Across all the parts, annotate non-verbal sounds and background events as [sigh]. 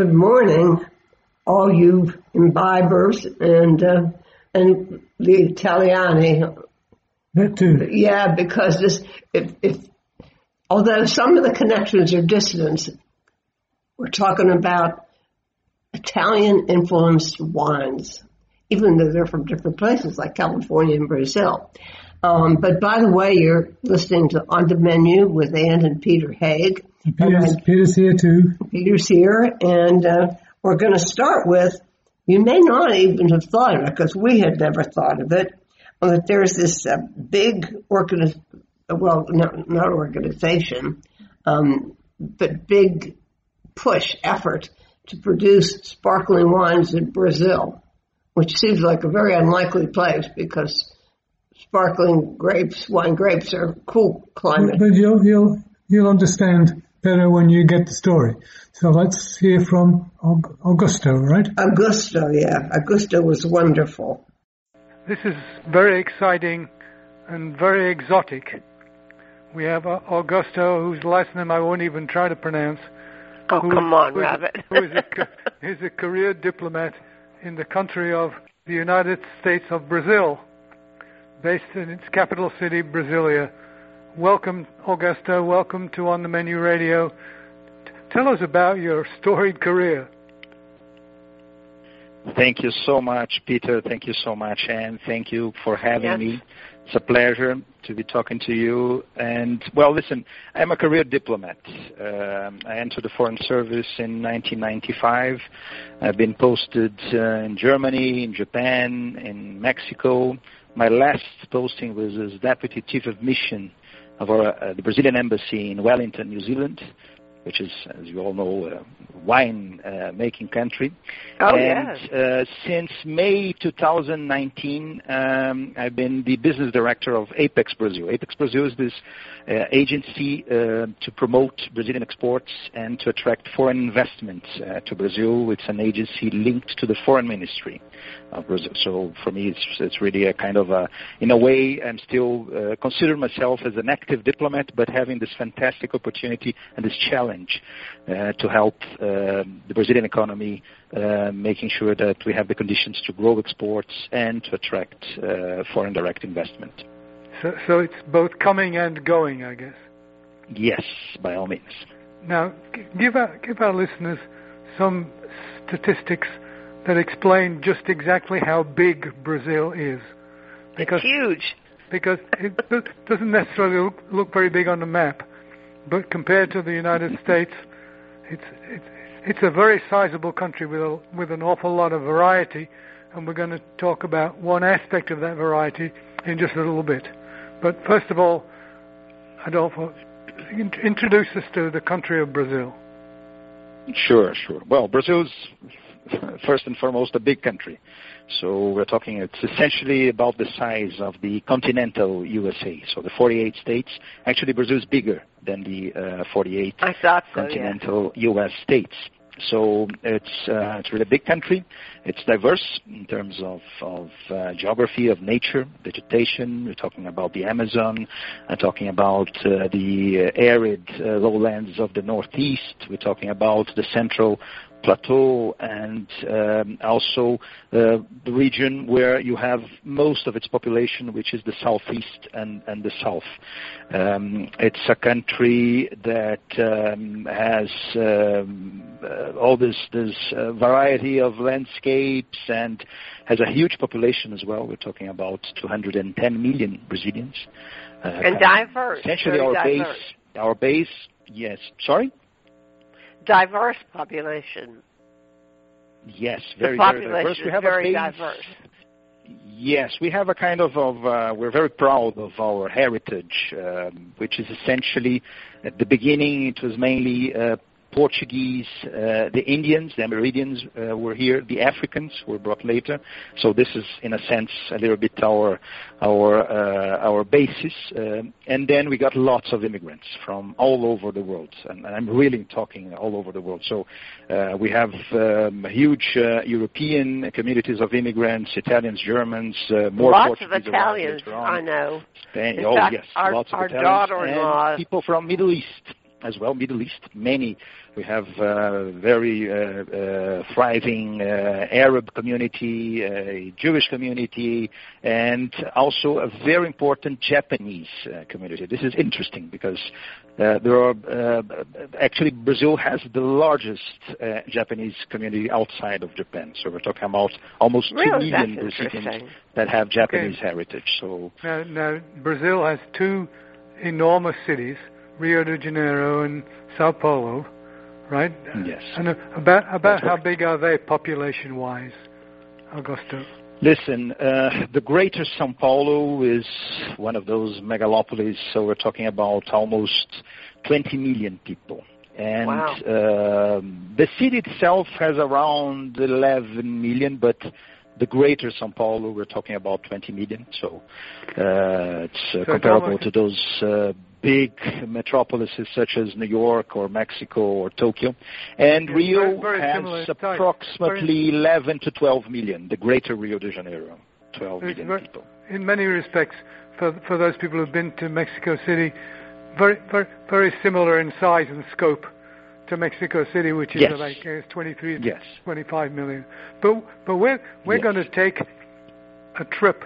good morning, all you imbibers and uh, and the Italiani. That too. Yeah, because this, if, if although some of the connections are distant, we're talking about Italian influenced wines, even though they're from different places like California and Brazil. Um, but by the way, you're listening to On the Menu with Ann and Peter Haig. Peter's, I- Peter's here too. Peter's here, and uh, we're going to start with. You may not even have thought of it because we had never thought of it. That there's this uh, big organi- well, not, not organization, um, but big push effort to produce sparkling wines in Brazil, which seems like a very unlikely place because sparkling grapes, wine grapes, are cool climate. But you'll, you'll, you'll understand better when you get the story. So let's hear from Augusto, right? Augusto, yeah, Augusto was wonderful. This is very exciting and very exotic. We have uh, Augusto, whose last name I won't even try to pronounce. Oh, who- come on, who is- Rabbit. [laughs] who is a, ca- is a career diplomat in the country of the United States of Brazil, based in its capital city, Brasilia. Welcome, Augusto. Welcome to On the Menu Radio. T- Tell us about your storied career. Thank you so much, Peter. Thank you so much, Anne. Thank you for having Yes. me. It's a pleasure to be talking to you. And well, listen, I'm a career diplomat. Um, I entered the Foreign Service in 1995. I've been posted uh, in Germany, in Japan, in Mexico. My last posting was as deputy chief of mission of our, uh, the Brazilian embassy in Wellington, New Zealand, which is, as you all know, a wine uh, making country. Oh, and yes. uh, since May 2019, um, I've been the business director of Apex Brazil. Apex Brazil is this uh, agency uh, to promote Brazilian exports and to attract foreign investment uh, to Brazil. It's an agency linked to the foreign ministry of Brazil. So for me, it's, it's really a kind of a, in a way, I'm still uh, consider myself as an active diplomat, but having this fantastic opportunity and this challenge uh, to help uh, the Brazilian economy, uh, making sure that we have the conditions to grow exports and to attract uh, foreign direct investment. So, so it's both coming and going, I guess. Yes, by all means. Now, give our, give our listeners some statistics that explain just exactly how big Brazil is. It's huge. because it doesn't necessarily look, look very big on the map, but compared to the United [laughs] States, it's it's it's a very sizable country with a, with an awful lot of variety, and we're going to talk about one aspect of that variety in just a little bit. But first of all, Adolfo, introduce us to the country of Brazil. Sure, sure. Well, Brazil is [laughs] first and foremost a big country. So we're talking, it's essentially about the size of the continental USA. So the 48 states. Actually, Brazil is bigger than the uh, 48 I thought so. Yeah. continental U.S. states. So it's uh, it's really a big country. It's diverse in terms of of uh, geography, of nature, vegetation. We're talking about the Amazon. We're talking about uh, the arid uh, lowlands of the Northeast. We're talking about the central plateau and um, also uh, the region where you have most of its population, which is the southeast and, and the south. Um, it's a country that um, has um, uh, all this, this uh, variety of landscapes and has a huge population as well. We're talking about 210 million Brazilians. Uh, And diverse. Essentially, our diverse. base, our base, yes. Sorry. Diverse population. Yes, very, the very diverse. We have very a base, diverse. Yes, we have a kind of, of uh, we're very proud of our heritage, um, which is essentially at the beginning it was mainly uh, Portuguese, uh, the Indians, the Amerindians uh, were here, the Africans were brought later. So this is, in a sense, a little bit our our uh, our basis. Um and then we got lots of immigrants from all over the world, and I'm really talking all over the world. So uh, we have um, huge uh, European communities of immigrants, Italians, Germans, uh, more Lots of Portuguese arrived Italians. I know. Spain, In oh fact, yes, our- lots of our Italians daughter-in-law- people from Middle East. As well, Middle East. Many, we have uh, very uh, uh, thriving uh, Arab community, a Jewish community, and also a very important Japanese uh, community. This is interesting because uh, there are actually Brazil has the largest Japanese community outside of Japan. So we're talking about almost really? two million Brazilians that have Japanese okay. heritage. So now, now Brazil has two enormous cities Rio de Janeiro and Sao Paulo, right? Yes. And about about That's how right. big are they population-wise, Augusto? Listen, uh, the greater Sao Paulo is one of those megalopolis, so we're talking about almost 20 million people. And Wow. um the city itself has around 11 million, but the greater Sao Paulo, we're talking about 20 million. So uh, it's uh, it's comparable almost- to those uh, big metropolises such as New York or Mexico or Tokyo. And Yeah, Rio very- very has approximately 11 to 12 million, the greater Rio de Janeiro, 12 million very- people. in many respects, for for those people who've been to Mexico City, very very very similar in size and scope to Mexico City, which is Yes. like uh, 23, Yes. 25 million. But but we're we're Yes. going to take a trip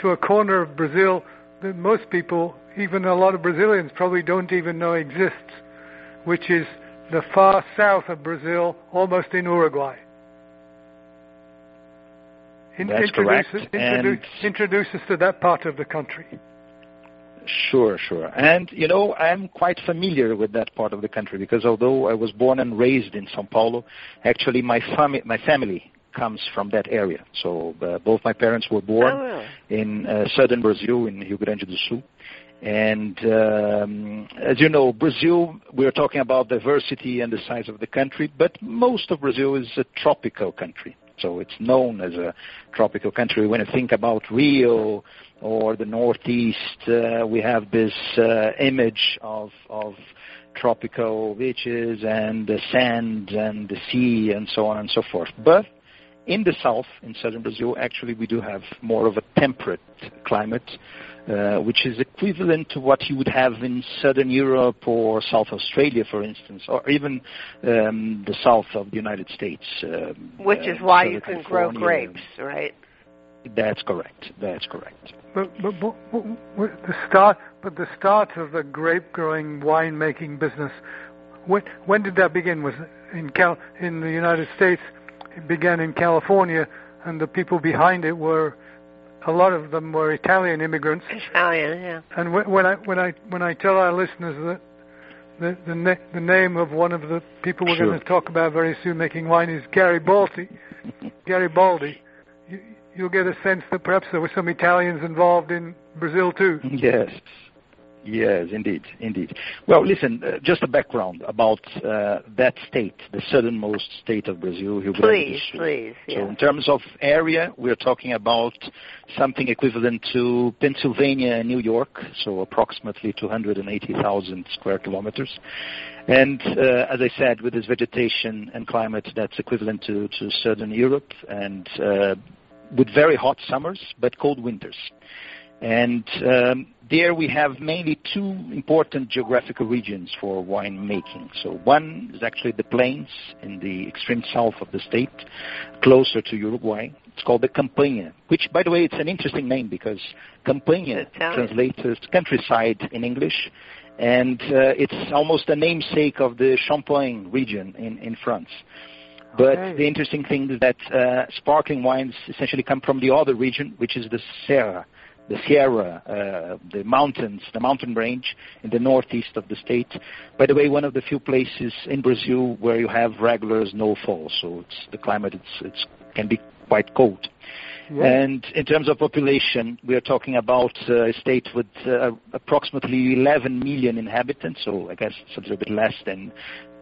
to a corner of Brazil that most people, even a lot of Brazilians, probably don't even know exists, which is the far south of Brazil, almost in Uruguay. In- That's introduce, correct, Introduce, and- introduce us to that part of the country. Sure, sure. And, you know, I'm quite familiar with that part of the country because although I was born and raised in Sao Paulo, actually my, fami- my family comes from that area. So uh, both my parents were born Oh, really? in uh, southern Brazil, in Rio Grande do Sul. And um, as you know, Brazil, we're talking about diversity and the size of the country, but most of Brazil is a tropical country. So it's known as a tropical country. When you think about Rio or the Northeast, uh, we have this uh, image of, of tropical beaches and the sand and the sea and so on and so forth. But in the south, in southern Brazil, actually we do have more of a temperate climate, uh, which is equivalent to what you would have in southern Europe or South Australia, for instance, or even um, the south of the United States. Um, Which uh, is why you can grow grapes, right? That's correct. That's correct. But, but, but, but but the start, but the start of the grape growing, wine making business. When when did that begin? Was it in Cal in the United States? It began in California, and the people behind it were a lot of them were Italian immigrants. Italian, yeah. And when, when I when I when I tell our listeners that the the, na- the name of one of the people we're Sure. going to talk about very soon making wine is Gary Balti, Garibaldi, you, you'll get a sense that perhaps there were some Italians involved in Brazil too. Yes. Yes, indeed, indeed. Well, listen, uh, just a background about uh, that state, the southernmost state of Brazil, Rio Grande do Please, Sul. please, So yeah. in terms of area, we're talking about something equivalent to Pennsylvania and New York, so approximately 280,000 square kilometers. And uh, as I said, with this vegetation and climate, that's equivalent to, to southern Europe, and uh, with very hot summers but cold winters. And um, there we have mainly two important geographical regions for winemaking. So one is actually the plains in the extreme south of the state, closer to Uruguay. It's called the Campanha, which, by the way, it's an interesting name because Campanha translates as countryside in English, and uh, it's almost a namesake of the Champagne region in, in France. But Okay. the interesting thing is that uh, sparkling wines essentially come from the other region, which is the Serra, the Sierra, uh, the mountains, the mountain range in the northeast of the state. By the way, one of the few places in Brazil where you have regular snowfall, so it's, the climate it's, it's, can be quite cold. And in terms of population, we are talking about uh, a state with uh, approximately 11 million inhabitants, so I guess it's a little bit less than,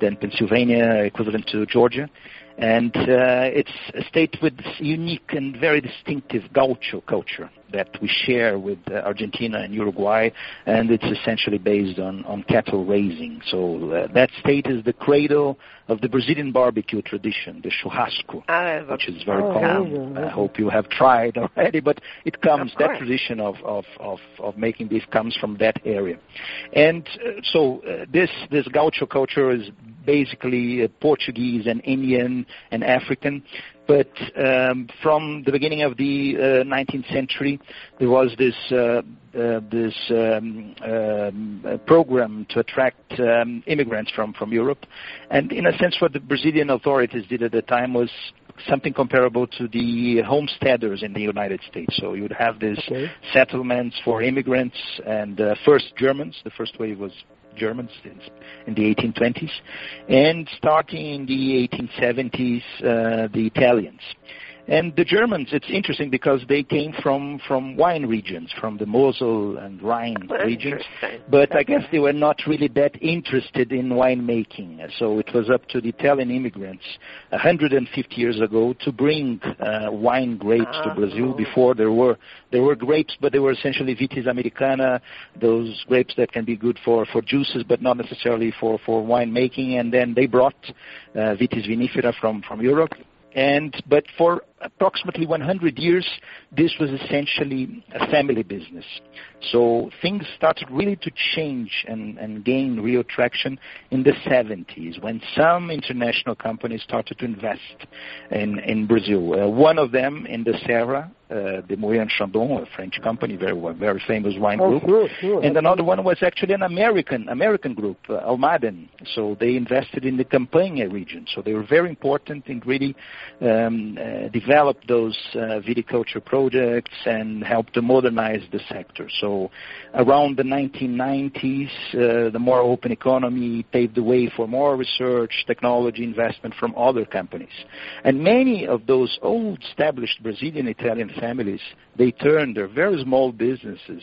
than Pennsylvania, equivalent to Georgia. And uh, it's a state with unique and very distinctive gaucho culture that we share with uh, Argentina and Uruguay, and it's essentially based on, on cattle raising. So uh, that state is the cradle of the Brazilian barbecue tradition, the churrasco, which is very oh, common. I hope you have tried [laughs] already, but it comes, that tradition of, of, of, of making beef comes from that area. And uh, so uh, this, this gaucho culture is basically uh, Portuguese and Indian and African. But um, from the beginning of the uh, 19th century, there was this uh, uh, this um, um, program to attract um, immigrants from from Europe, and in a sense, what the Brazilian authorities did at the time was something comparable to the homesteaders in the United States. So you would have these okay. settlements for immigrants and uh, first Germans. The first wave was Germans in the 1820s, and starting in the 1870s, uh, the Italians. And the Germans, it's interesting because they came from, from wine regions, from the Mosel and Rhine regions. But I guess they were not really that interested in winemaking. So it was up to the Italian immigrants 150 years ago to bring uh, wine grapes to. Brazil. Before there were there were grapes, but they were essentially Vitis americana, those grapes that can be good for, for juices, but not necessarily for, for winemaking. And then they brought uh, Vitis vinifera from, from Europe and but for approximately 100 years, this was essentially a family business. So things started really to change and, and gain real traction in the 70s when some international companies started to invest in, in Brazil. Uh, one of them in the Serra, uh, the Moët Chandon, a French company, very very famous wine oh, group. Sure, sure. And another one was actually an American American group, uh, Almaden. So they invested in the Campanha region. So they were very important in really um, uh, develop those uh, viticulture projects and help to modernize the sector. So around the 1990s, uh, the more open economy paved the way for more research, technology investment from other companies. And many of those old established Brazilian Italian families, they turned their very small businesses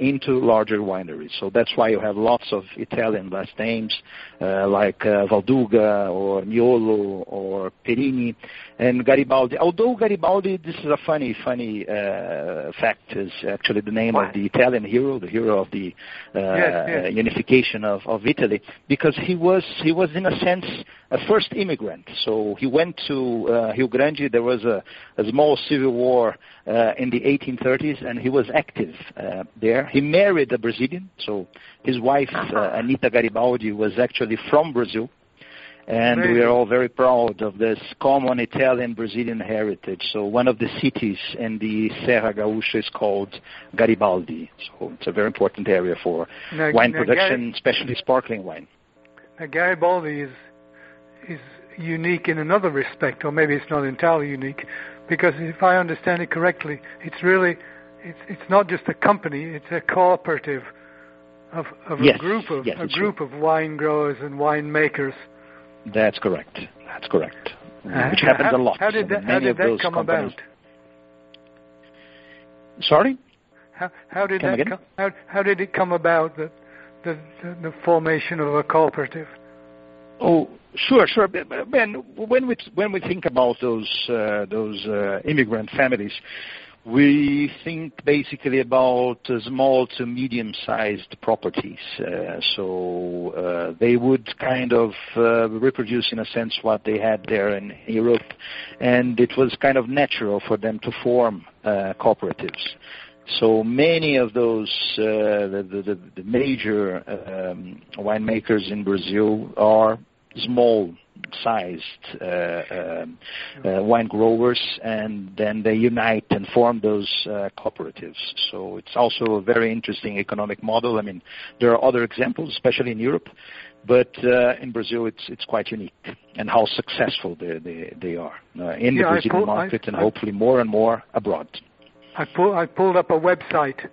into larger wineries. So that's why you have lots of Italian last names uh, like uh, Valduga or Miolo or Perini and Garibaldi. Although Garibaldi, this is a funny, funny uh, fact, is actually the name of the Italian hero, the hero of the uh, yes, yes. unification of, of Italy, because he was he was in a sense a first immigrant. So he went to uh, Rio Grande. There was a, a small civil war uh, in the 1830s, and he was active uh, there. He married a Brazilian, so his wife uh, Anita Garibaldi was actually from Brazil and we are all very proud of this common Italian-Brazilian heritage. So one of the cities in the Serra Gaúcha is called Garibaldi. So it's a very important area for now, wine now production, especially sparkling wine. Now Garibaldi is is unique in another respect, or maybe it's not entirely unique, because if I understand it correctly, it's really it's it's not just a company; it's a cooperative of, of yes. a group of yes, a group true. of wine growers and wine makers that's correct. That's correct. Uh, Which happens how, a lot. How did that, how did that come companies. about? Sorry. How, how did come that? Com- how, how did it come about that the, the, the formation of a cooperative? Oh, sure, sure. Ben, when we when we think about those uh, those uh, immigrant families, we think basically about small to medium-sized properties. Uh, so uh, they would kind of uh, reproduce, in a sense, what they had there in Europe, and it was kind of natural for them to form uh, cooperatives. So many of those, uh, the, the, the, major um, winemakers in Brazil are small sized uh, uh, uh, wine growers, and then they unite and form those uh, cooperatives. So it's also a very interesting economic model. I mean, there are other examples, especially in Europe, but uh, in Brazil it's it's quite unique, and how successful they they, they are uh, in yeah, the Brazilian market, I, and I, hopefully more and more abroad. I pull, I pulled up a website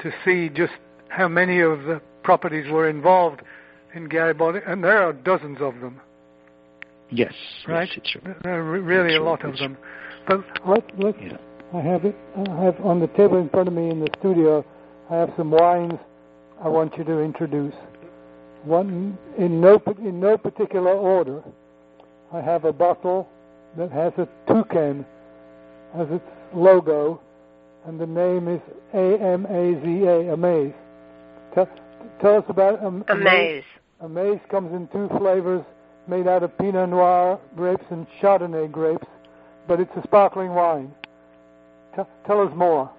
to see just how many of the properties were involved in Garibaldi, and there are dozens of them. Yes, right. Yes, it's true. There are really it's a lot true. of it's them. But let let yeah. I have it. I have on the table in front of me in the studio. I have some wines. I want you to introduce. One in no in no particular order. I have a bottle that has a toucan as its logo, and the name is A M A Z A, Amaze. Tell, tell us about um, Amaze. Amaze comes in two flavors, made out of Pinot Noir grapes and Chardonnay grapes, but it's a sparkling wine. Tell, tell us more.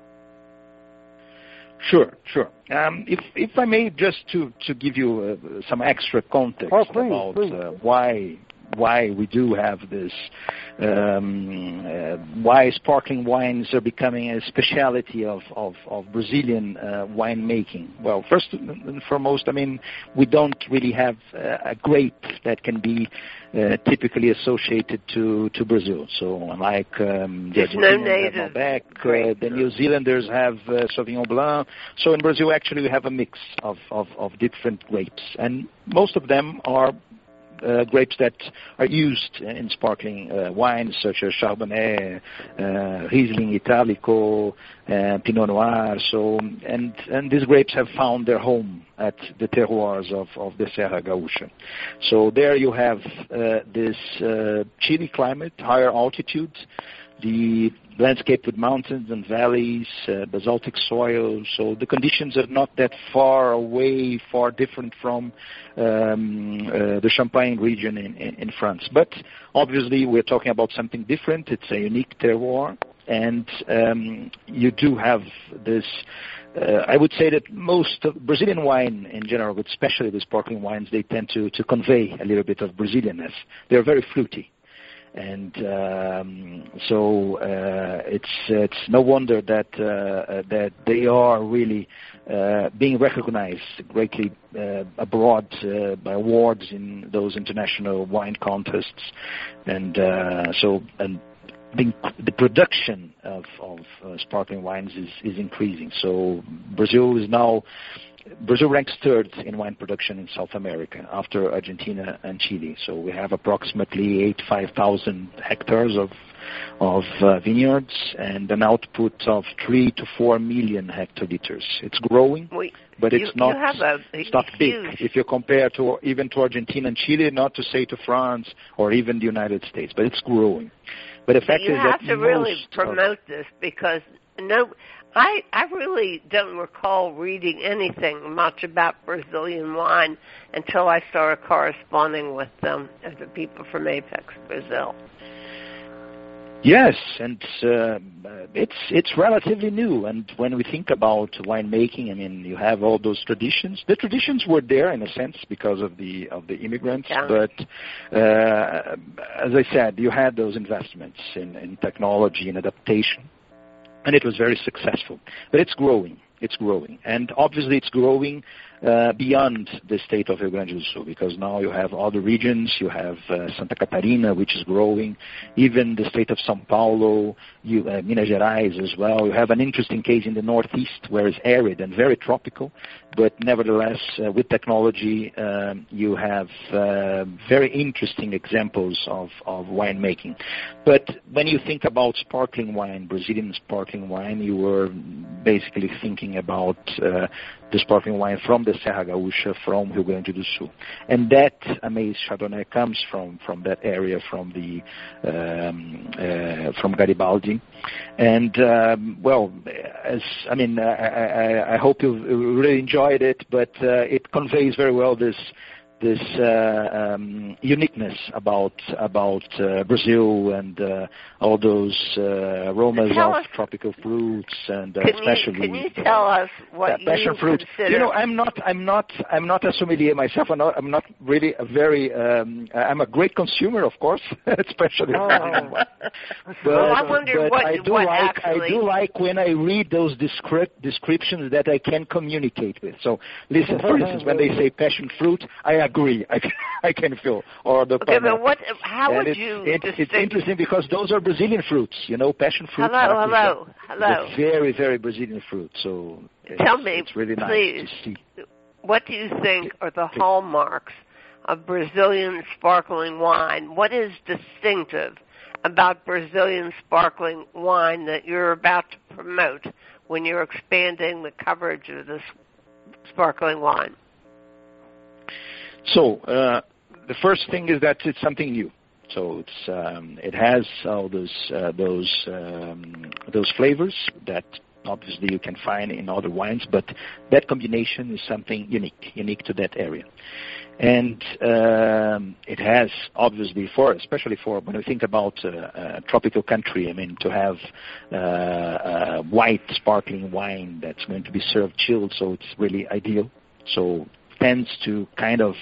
Sure, sure. Um, if if I may, just to to give you uh, some extra context oh, please, about please. Uh, why why we do have this, um, uh, why sparkling wines are becoming a specialty of, of, of Brazilian uh, winemaking. Well, first and foremost, I mean, we don't really have uh, a grape that can be uh, typically associated to, to Brazil. So, unlike um, the no have Malbec, uh, the New Zealanders have uh, Sauvignon Blanc. So, in Brazil, actually, we have a mix of, of, of different grapes, and most of them are uh, grapes that are used in sparkling uh, wines such as Chardonnay, uh, Riesling Italico, uh, Pinot Noir. So, and and these grapes have found their home at the terroirs of, of the Serra Gaúcha. So there you have uh, this chilly climate, higher altitude, the landscape with mountains and valleys, uh, basaltic soil. So the conditions are not that far away, far different from um, uh, the Champagne region in, in, in France. But obviously, we're talking about something different. It's a unique terroir, and um, you do have this. Uh, I would say that most Brazilian wine in general, but especially the sparkling wines, they tend to, to convey a little bit of Brazilianness. They're very fruity and um, so uh, it's it's no wonder that uh, that they are really uh, being recognized greatly uh, abroad uh, by awards in those international wine contests, and uh, so and the, the production of, of uh, sparkling wines is, is increasing. So Brazil is now Brazil ranks third in wine production in South America after Argentina and Chile. So we have approximately 85,000 hectares of of uh, vineyards and an output of three to four million hectoliters. It's growing, We, but you, it's not you have a, it's not big if you compare to even to Argentina and Chile, not to say to France or even the United States, but it's growing. But the fact you is have that to really promote this because no, I I really don't recall reading anything much about Brazilian wine until I started corresponding with them as the people from Apex, Brazil. Yes, and uh, it's it's relatively new. And when we think about winemaking, I mean, you have all those traditions. The traditions were there in a sense because of the of the immigrants, Yeah. but uh, as I said, you had those investments in, in technology and adaptation, and it was very successful. But it's growing. It's growing, and obviously it's growing uh, beyond the state of Rio Grande do Sul because now you have other regions. You have uh, Santa Catarina, which is growing, even the state of São Paulo, you, uh, Minas Gerais as well. You have an interesting case in the northeast where it's arid and very tropical, but nevertheless, uh, with technology, um, you have uh, very interesting examples of, of winemaking. But when you think about sparkling wine, Brazilian sparkling wine, you were basically thinking about uh, the sparkling wine from the Serra Gaúcha, from Rio Grande do Sul. And that Amaze Chardonnay comes from, from that area, from the um, uh, from Garibaldi. And um, well, as I mean, I, I, I hope you really enjoyed it, but uh, it conveys very well this this uh, um, uniqueness about about uh, Brazil and uh, all those uh, aromas of us- tropical fruits and uh, Can especially you can you uh, tell us what passion you fruit. consider? You know, I'm not, I'm not, I'm not a sommelier myself. I'm not, I'm not really a very. Um, I'm a great consumer, of course, [laughs] especially. Oh. [laughs] But, Well, I wondered but what- I do what like, actually- I do like when I read those descript, descriptions that I can communicate with. So, listen, for instance, when they say passion fruit, I agree. [laughs] I can, I can feel. Or the okay, but what? How And would it's, you it's, it's interesting because those are Brazilian fruits, you know, passion fruit. Hello, hello, hello. Very, very Brazilian fruit. So Tell me, it's really please. nice. What do you think are the hallmarks of Brazilian sparkling wine? What is distinctive about Brazilian sparkling wine that you're about to promote when you're expanding the coverage of this sparkling wine? So uh, the first thing is that it's something new. So it's um, it has all those uh, those um, those flavors that obviously you can find in other wines, but that combination is something unique, unique to that area. And um, it has obviously for, especially for when we think about uh, a tropical country. I mean, to have uh, uh, white sparkling wine that's going to be served chilled, so it's really ideal. So tends to kind of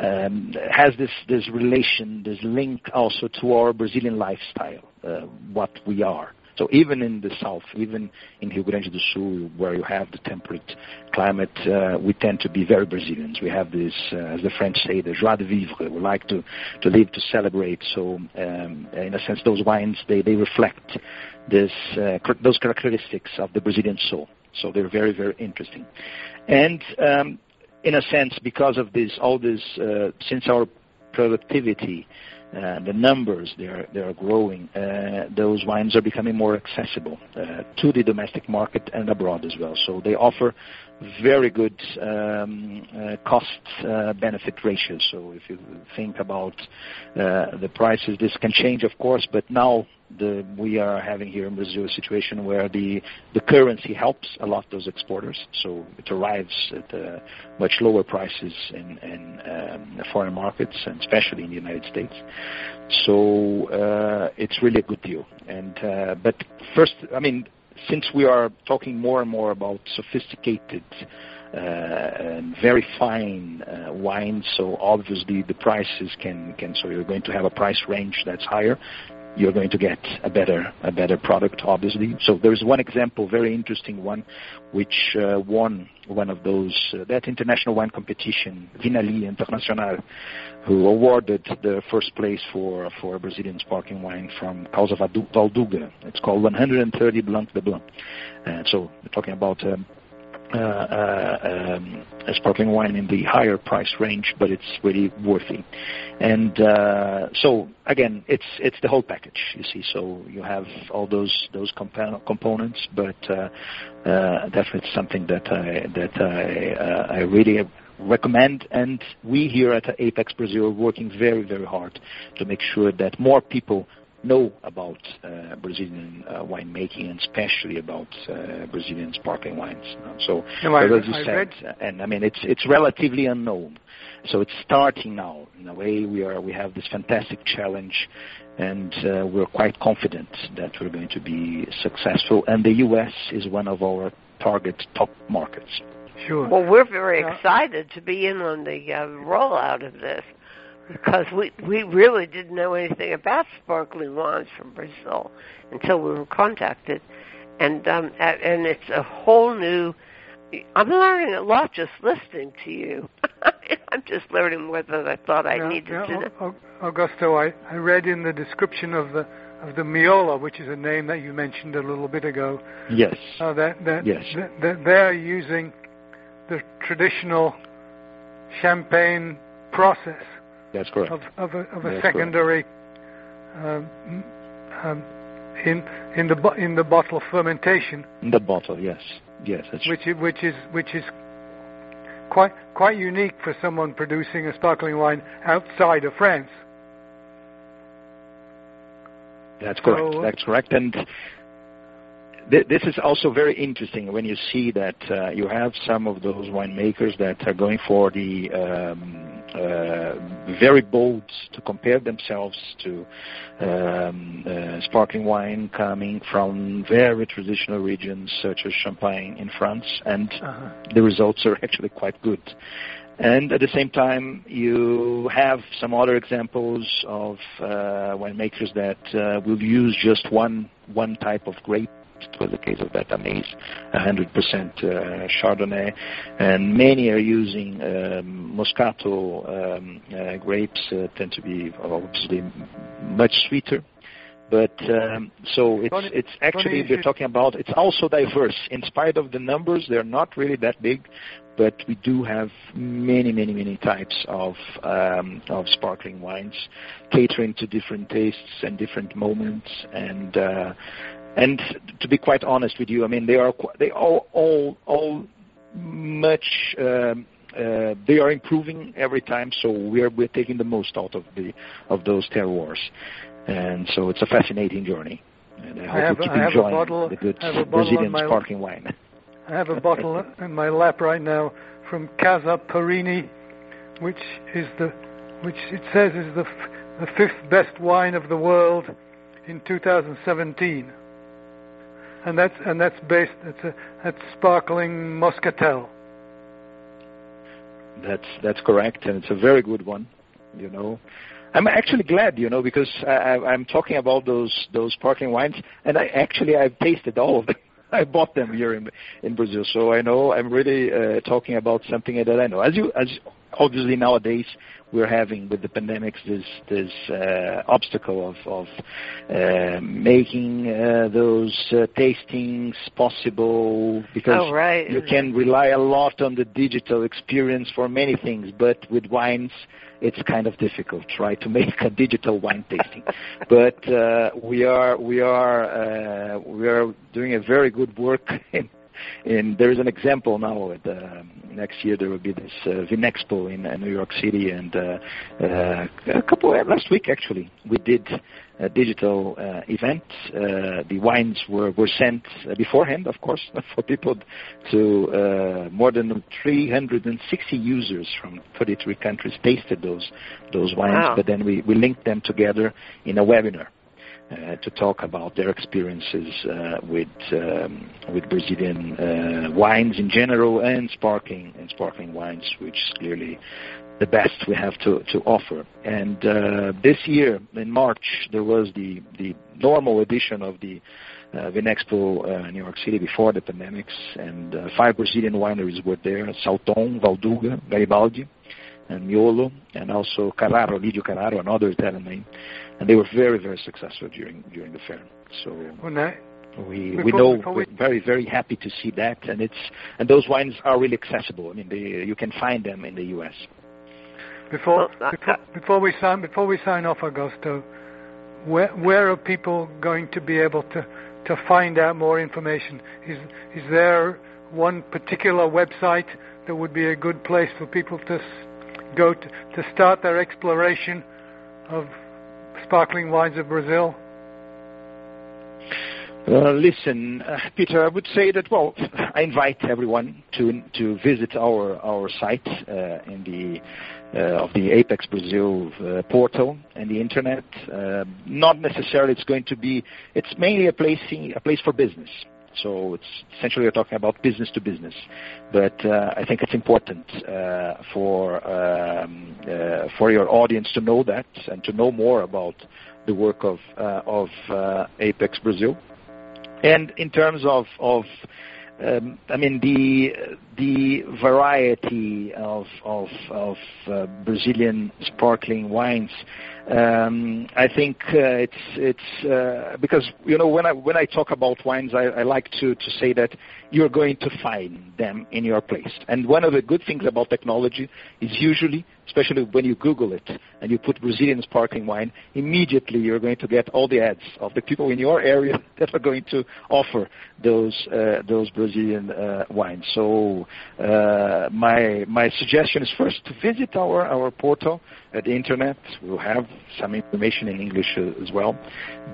um, has this this relation, this link also to our Brazilian lifestyle, uh, what we are. So even in the south, even in Rio Grande do Sul, where you have the temperate climate, uh, we tend to be very Brazilians. We have this, uh, as the French say, the joie de vivre. We like to, to live, to celebrate. So um, in a sense, those wines, they, they reflect this, uh, those characteristics of the Brazilian soul. So they're very, very interesting. And um, in a sense, because of this, all this, uh, since our productivity uh, the numbers they are they are growing. Uh, those wines are becoming more accessible uh, to the domestic market and abroad as well. So they offer very good um, uh, cost uh. So if you think about uh, the prices, this can change, of course, but now the, we are having here in Brazil a situation where the, the currency helps a lot those exporters. So it arrives at uh, much lower prices in, in um, foreign markets, and especially in the United States. So uh, it's really a good deal. And uh, but first, I mean, since we are talking more and more about sophisticated uh, and very fine uh, wines, so obviously the prices can, can so you're going to have a price range that's higher you're going to get a better a better product, obviously. So there is one example, very interesting one, which uh, won one of those uh, that international wine competition, Vinali Internacional, who awarded the first place for for a Brazilian sparkling wine from Casa Valduga. It's called 130 Blanc de Blanc. And so we're talking about um, uh, uh, um, a sparkling wine in the higher price range, but it's really worthy. And uh, so again, it's it's the whole package. You see, so you have all those those comp- components, but uh, uh, definitely something that I that I uh, I really recommend. And we here at Apex Brazil are working very very hard to make sure that more people know about uh, Brazilian uh, winemaking and especially about uh, Brazilian sparkling wines. So, no, I, as you I said, read... and I mean it's it's relatively unknown. So it's starting now. In a way, we are we have this fantastic challenge, and uh, we're quite confident that we're going to be successful. And the U.S. is one of our target top markets. Sure. Well, we're very excited to be in on the uh, rollout of this because we we really didn't know anything about sparkling wines from Brazil until we were contacted, and um, and it's a whole new. I'm learning a lot just listening to you. [laughs] I'm just learning more than I thought I yeah, needed yeah, to know. Augusto, I, I read in the description of the of the Miola, which is a name that you mentioned a little bit ago. Yes. Uh, that that, yes. that that they're using the traditional champagne process that's correct. of, of a, of a secondary um, um, in in the bo- in the bottle fermentation, In the bottle, yes, yes, that's which is, which is which is quite quite unique for someone producing a sparkling wine outside of France. That's correct. So- That's correct. And this is also very interesting when you see that uh, you have some of those winemakers that are going for the um, uh, very bold to compare themselves to um, uh, sparkling wine coming from very traditional regions such as Champagne in France, and Uh-huh. the results are actually quite good. And at the same time, you have some other examples of uh, winemakers that uh, will use just one one type of grape. It was the case of Betamise, 100% uh, Chardonnay, and many are using um, Moscato um, uh, grapes. Uh, tend to be obviously much sweeter. But um, so it's Funny- it's actually you we're talking about it's also diverse. In spite of the numbers, they're not really that big, but we do have many, many, many types of um, of sparkling wines, catering to different tastes and different moments. And uh, and to be quite honest with you, I mean they are they all all all much. Um, uh, they are improving every time. So we're we're taking the most out of the of those terroirs, and so it's a fascinating journey. And I hope I have, you keep I have enjoying a bottle, the good I have a bottle Brazilian my, sparkling wine. I have a bottle [laughs] in my lap right now from Casa Perini, which is the, which it says is the the fifth best wine of the world in 2017, and that's and that's based that's a that's sparkling muscatel. That's that's correct, and it's a very good one. You know, I'm actually glad, you know, because I, I'm talking about those those sparkling wines, and I actually I've tasted all of them. [laughs] I bought them here in in Brazil, so I know I'm really uh, talking about something that I know. As you as obviously nowadays we're having with the pandemics this this uh, obstacle of of uh, making uh, those uh, tastings possible because Oh, right. you can rely a lot on the digital experience for many things, but with wines it's kind of difficult, right, to [laughs] make a digital wine tasting. but uh, we are we are uh, we are doing a very good work [laughs] in in there is an example now at uh, next year there will be this uh, Vinexpo in uh, New York City and uh, uh, a couple last week actually we did a digital uh, event. Uh, the wines were were sent uh, beforehand of course [laughs] for people to uh, more than 360 users from 33 countries tasted those those wines. Wow. but then we we linked them together in a webinar uh, to talk about their experiences uh, with um, with Brazilian uh, wines in general and sparkling and sparkling wines, which is clearly the best we have to, to offer. And uh, this year in March there was the the normal edition of the uh, Vinexpo uh, New York City before the pandemics, and uh, five Brazilian wineries were there: Salton, Valduga, Garibaldi, and Miolo, and also Carraro, Lidio Carraro, another Italian name, and they were very, very successful during during the fair. So When I, we we know before we- we're very, very happy to see that, and it's and those wines are really accessible. I mean, they, you can find them in the U.S. Before, Well, before, before we sign before we sign off, Augusto, where where are people going to be able to to find out more information? Is is there one particular website that would be a good place for people to go to to start their exploration of sparkling wines of Brazil? Uh, listen, uh, Peter, I would say that well, I invite everyone to to visit our our site uh, in the uh, of the Apex Brazil uh, portal and the internet. Uh, not necessarily it's going to be. It's mainly a place a place for business. So it's essentially we're talking about business to business, but uh, I think it's important uh, for um, uh, for your audience to know that and to know more about the work of uh, of uh, Apex Brazil. And in terms of, of um, I mean, the the variety of of, of uh, Brazilian sparkling wines, um, I think uh, it's it's uh, because you know when I when I talk about wines, I, I like to to say that you're going to find them in your place. And one of the good things about technology is usually, especially when you Google it and you put Brazilian sparkling wine, immediately you're going to get all the ads of the people in your area [laughs] that are going to offer those uh, those Brazilian uh, wines. So uh, my my suggestion is first to visit our our portal at the internet. We'll have some information in English uh, as well,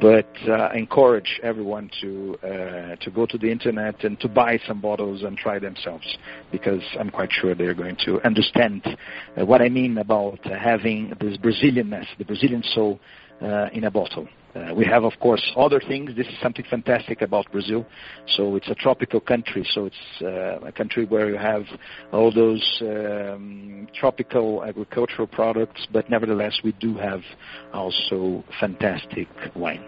but uh, encourage everyone to uh, to go to the internet and to buy some bottles and try themselves because I'm quite sure they're going to understand uh, what I mean about uh, having this Brazilianness, the Brazilian soul in a bottle. Uh, we have, of course, other things. This is something fantastic about Brazil. So it's a tropical country. So it's uh, a country where you have all those um, tropical agricultural products, but nevertheless, we do have also fantastic wine.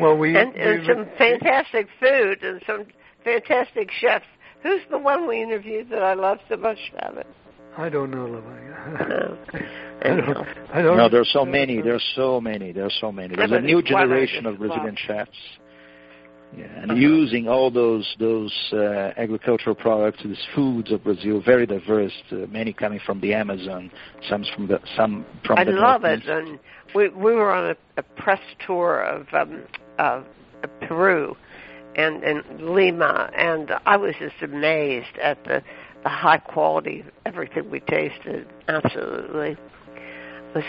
Well, we and, we and some fantastic food and some fantastic chefs. Who's the one we interviewed that I love so much about it? I don't know, Lavanya. No. I don't. I don't No, there's so many. There's so many. There's so many. There's a new it's one I generation of Brazilian chefs. Yeah, and using all those those uh, agricultural products, these foods of Brazil, very diverse. Uh, many coming from the Amazon, some from the some from I the love it. And we we were on a, a press tour of um, of Peru and and Lima, and I was just amazed at the the high quality of everything we tasted. Absolutely.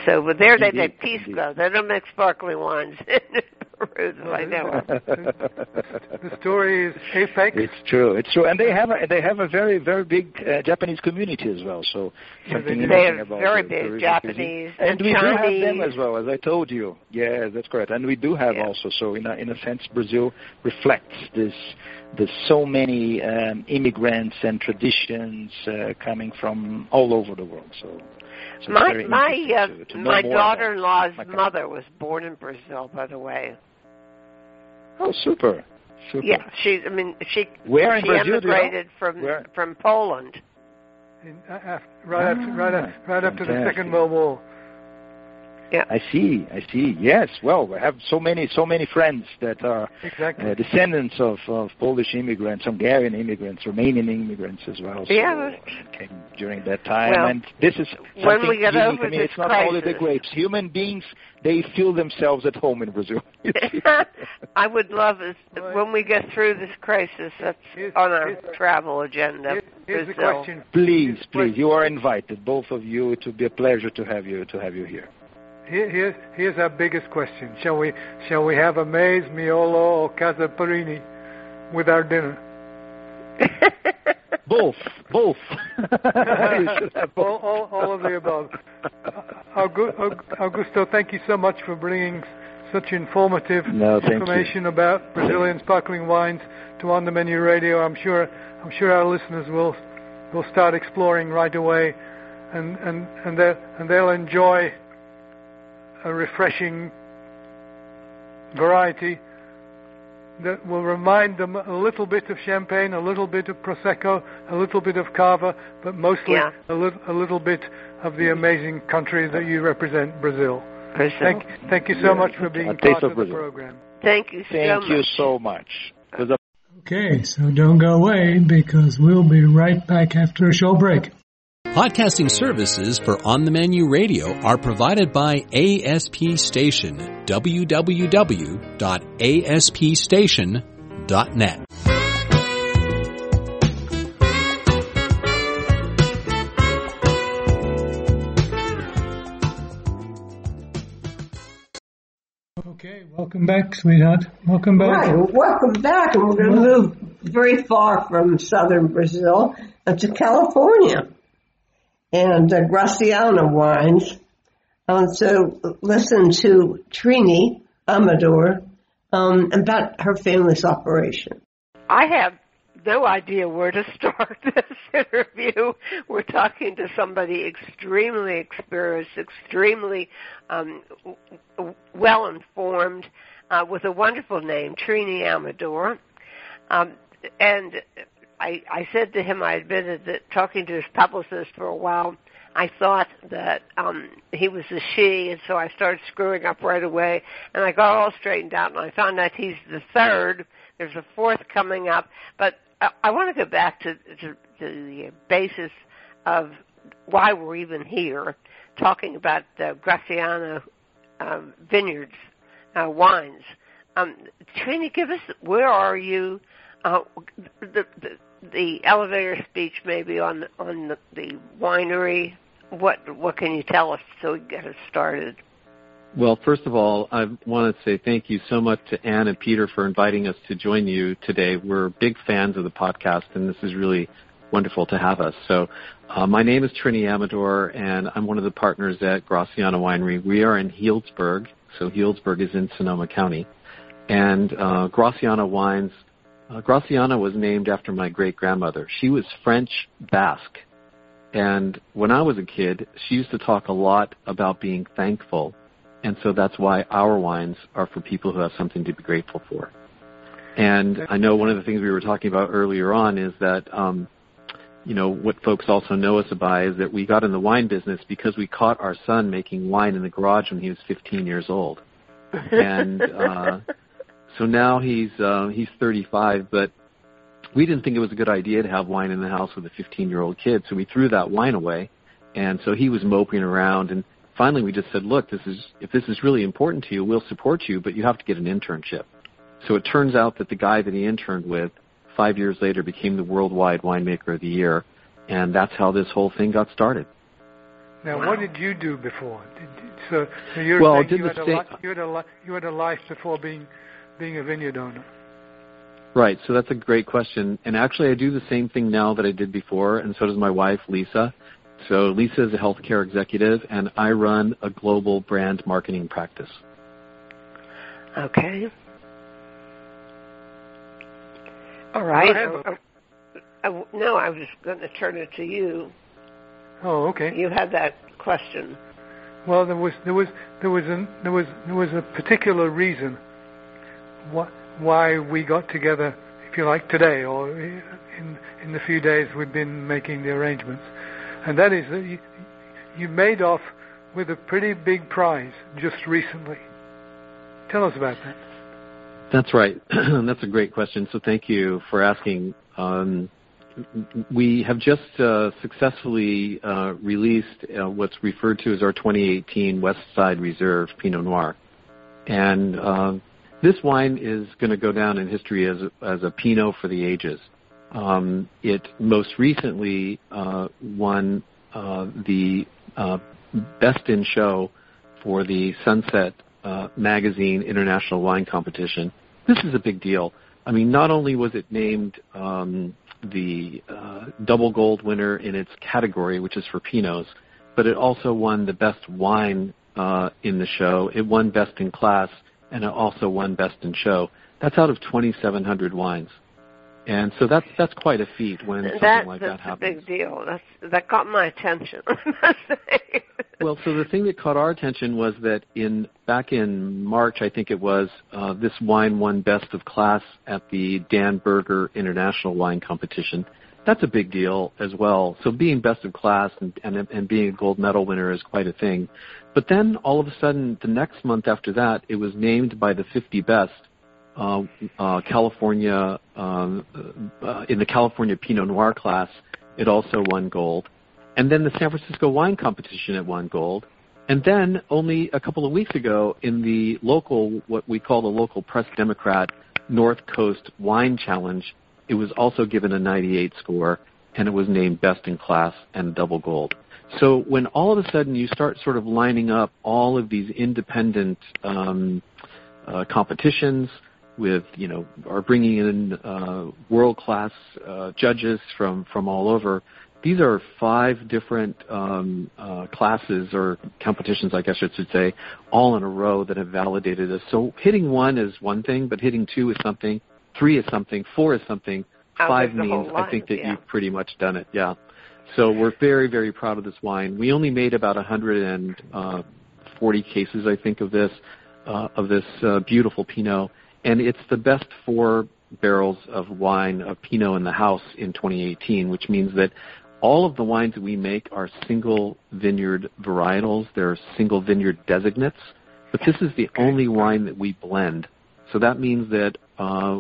So, but there they make pisco. They don't make sparkling wines [laughs] in Peru, that I know. [laughs] the story is apex. It's true. It's true, and they have a, they have a very very big uh, Japanese community as well. So something they interesting have about very the big Peruvian Japanese cuisine. and, and we do have them Chinese. as well, as I told you. Yes, that's correct, and we do have Yeah. also. So in a, in a sense, Brazil reflects this. There's so many um, immigrants and traditions uh, coming from all over the world. So, so My my uh, to, to my daughter-in-law's my mother was born in Brazil, by the way. Oh, super, super. Yeah, she. I mean, she Where in she Brazil? do emigrated from Where? from Poland. In, uh, af- right after right after, right after the. Second World War. I see, I see. Yes, well, we have so many, so many friends that are Exactly. uh, descendants of, of Polish immigrants, Hungarian immigrants, Romanian immigrants as well. So, Yeah. uh, came during that time, Well, and this is when we get unique. over I mean, this it's not only the grapes. Human beings, they feel themselves at home in Brazil. [laughs] I would love is when we get through this crisis. That's Here's- on our travel agenda. Here- here's the Brazil. question. please, please, you are invited, both of you. It would be a pleasure to have you to have you here. Here, here's, here's our biggest question. Shall we, shall we have a maize, miolo, or casa perini with our dinner? [laughs] Both, both. You should have all, all, all of the above. Augusto, thank you so much for bringing such informative No, thank you. information about Brazilian sparkling wines to On the Menu Radio. I'm sure, I'm sure our listeners will, will start exploring right away, and and and they and they'll enjoy a refreshing variety that will remind them a little bit of champagne, a little bit of prosecco, a little bit of cava, but mostly Yeah. a, little, a little bit of the amazing country that you represent, Brazil. Brazil. Thank, thank you so much for being taste part of of the program. Thank you so Thank much. you so much. It was a Okay, so don't go away because we'll be right back after a short break. Podcasting services for On the Menu Radio are provided by ASP Station. www.aspstation.net. Okay, welcome back, sweetheart. Welcome back. Right, well, welcome back, and we're going to move very far from southern Brazil uh, to California and uh, Graciana wines. Um, so listen to Trini Amador um, about her family's operation. I have no idea where to start [laughs] this interview. We're talking to somebody extremely experienced, extremely um, well informed, uh, with a wonderful name, Trini Amador. Um, and I, I said to him, I admitted that talking to his publicist for a while, I thought that um, he was a she, and so I started screwing up right away. And I got all straightened out, and I found out he's the third. There's a fourth coming up, but I, I want to go back to, to, to the basis of why we're even here, talking about the Graciana um, Vineyards uh, wines. Um, Trini, give us where are you? Uh, the, the the elevator speech maybe on on the, the winery. What what can you tell us so we get us started? Well, first of all, I want to say thank you so much to Anne and Peter for inviting us to join you today. We're big fans of the podcast, and this is really wonderful to have us. So, uh, my name is Trini Amador, and I'm one of the partners at Graciana Winery. We are in Healdsburg, so Healdsburg is in Sonoma County, and uh, Graciana Wines. Uh, Graciana was named after my great grandmother. She was French Basque, and when I was a kid, she used to talk a lot about being thankful and so that's why our wines are for people who have something to be grateful for. And I know one of the things we were talking about earlier on is that, um, you know, what folks also know us by is that we got in the wine business because we caught our son making wine in the garage when he was 15 years old. And uh, [laughs] so now he's uh, he's 35, but we didn't think it was a good idea to have wine in the house with a 15 year old kid, so we threw that wine away. And so he was moping around and finally we just said, look, this is if this is really important to you, we'll support you, but you have to get an internship. So it turns out that the guy that he interned with five years later became the worldwide winemaker of the year, and that's how this whole thing got started. Now, Wow. what did you do before? Did, did- so, so you're Well, saying you had, a you, had a you had a life before being being a vineyard owner. Right. So that's a great question. And actually, I do the same thing now that I did before, and so does my wife, Lisa. So Lisa is a healthcare executive, and I run a global brand marketing practice. Okay. All right. ahead, Uh, uh, no, I was going to turn it to you. Oh, okay. You had that question. Well, there was there was there was a there was there was a particular reason why why we got together, if you like, today or in in the few days we've been making the arrangements, and that is that you, you made off with a pretty big prize just recently. Tell us about that. That's right. [clears throat] That's a great question. So thank you for asking. Um, we have just uh, successfully uh, released uh, what's referred to as our 2018 West Side Reserve Pinot Noir, and uh, this wine is going to go down in history as as a Pinot for the ages. Um, it most recently uh, won uh, the uh, Best in Show for the Sunset uh, Magazine International Wine Competition. This is a big deal. I mean, not only was it named um, the uh, double gold winner in its category, which is for Pinots, but it also won the best wine uh, in the show. It won best in class, and also won best in show. That's out of 2,700 wines, and so that's that's quite a feat when something that, like that happens. that's a big deal. That's that got my attention. I must say. Well, so the thing that caught our attention was that in back in March, I think it was, uh, this wine won best of class at the Dan Berger International Wine Competition. That's a big deal as well. So being best of class and, and and being a gold medal winner is quite a thing. But then all of a sudden, the next month after that, it was named by the 50 best uh, uh, California um, uh, in the California Pinot Noir class. It also won gold. And then the San Francisco Wine Competition it won gold. And then only a couple of weeks ago in the local, what we call the local Press Democrat North Coast Wine Challenge, it was also given a 98 score and it was named best in class and double gold. So when all of a sudden you start sort of lining up all of these independent um, uh, competitions with, you know, are bringing in uh, world-class uh, judges from from all over, these are five different um, uh, classes or competitions, I guess I should say, all in a row that have validated us. So hitting one is one thing, but hitting two is something, three is something, four is something, Oh, five there's the whole means I think that yeah. you've pretty much done it. Yeah. So we're very, very proud of this wine. We only made about 140 cases, I think, of this uh, of this uh, beautiful Pinot, and it's the best four barrels of wine of Pinot in the house in 2018, which means that all of the wines that we make are single vineyard varietals. They're single vineyard designates, but this is the only wine that we blend. So that means that uh,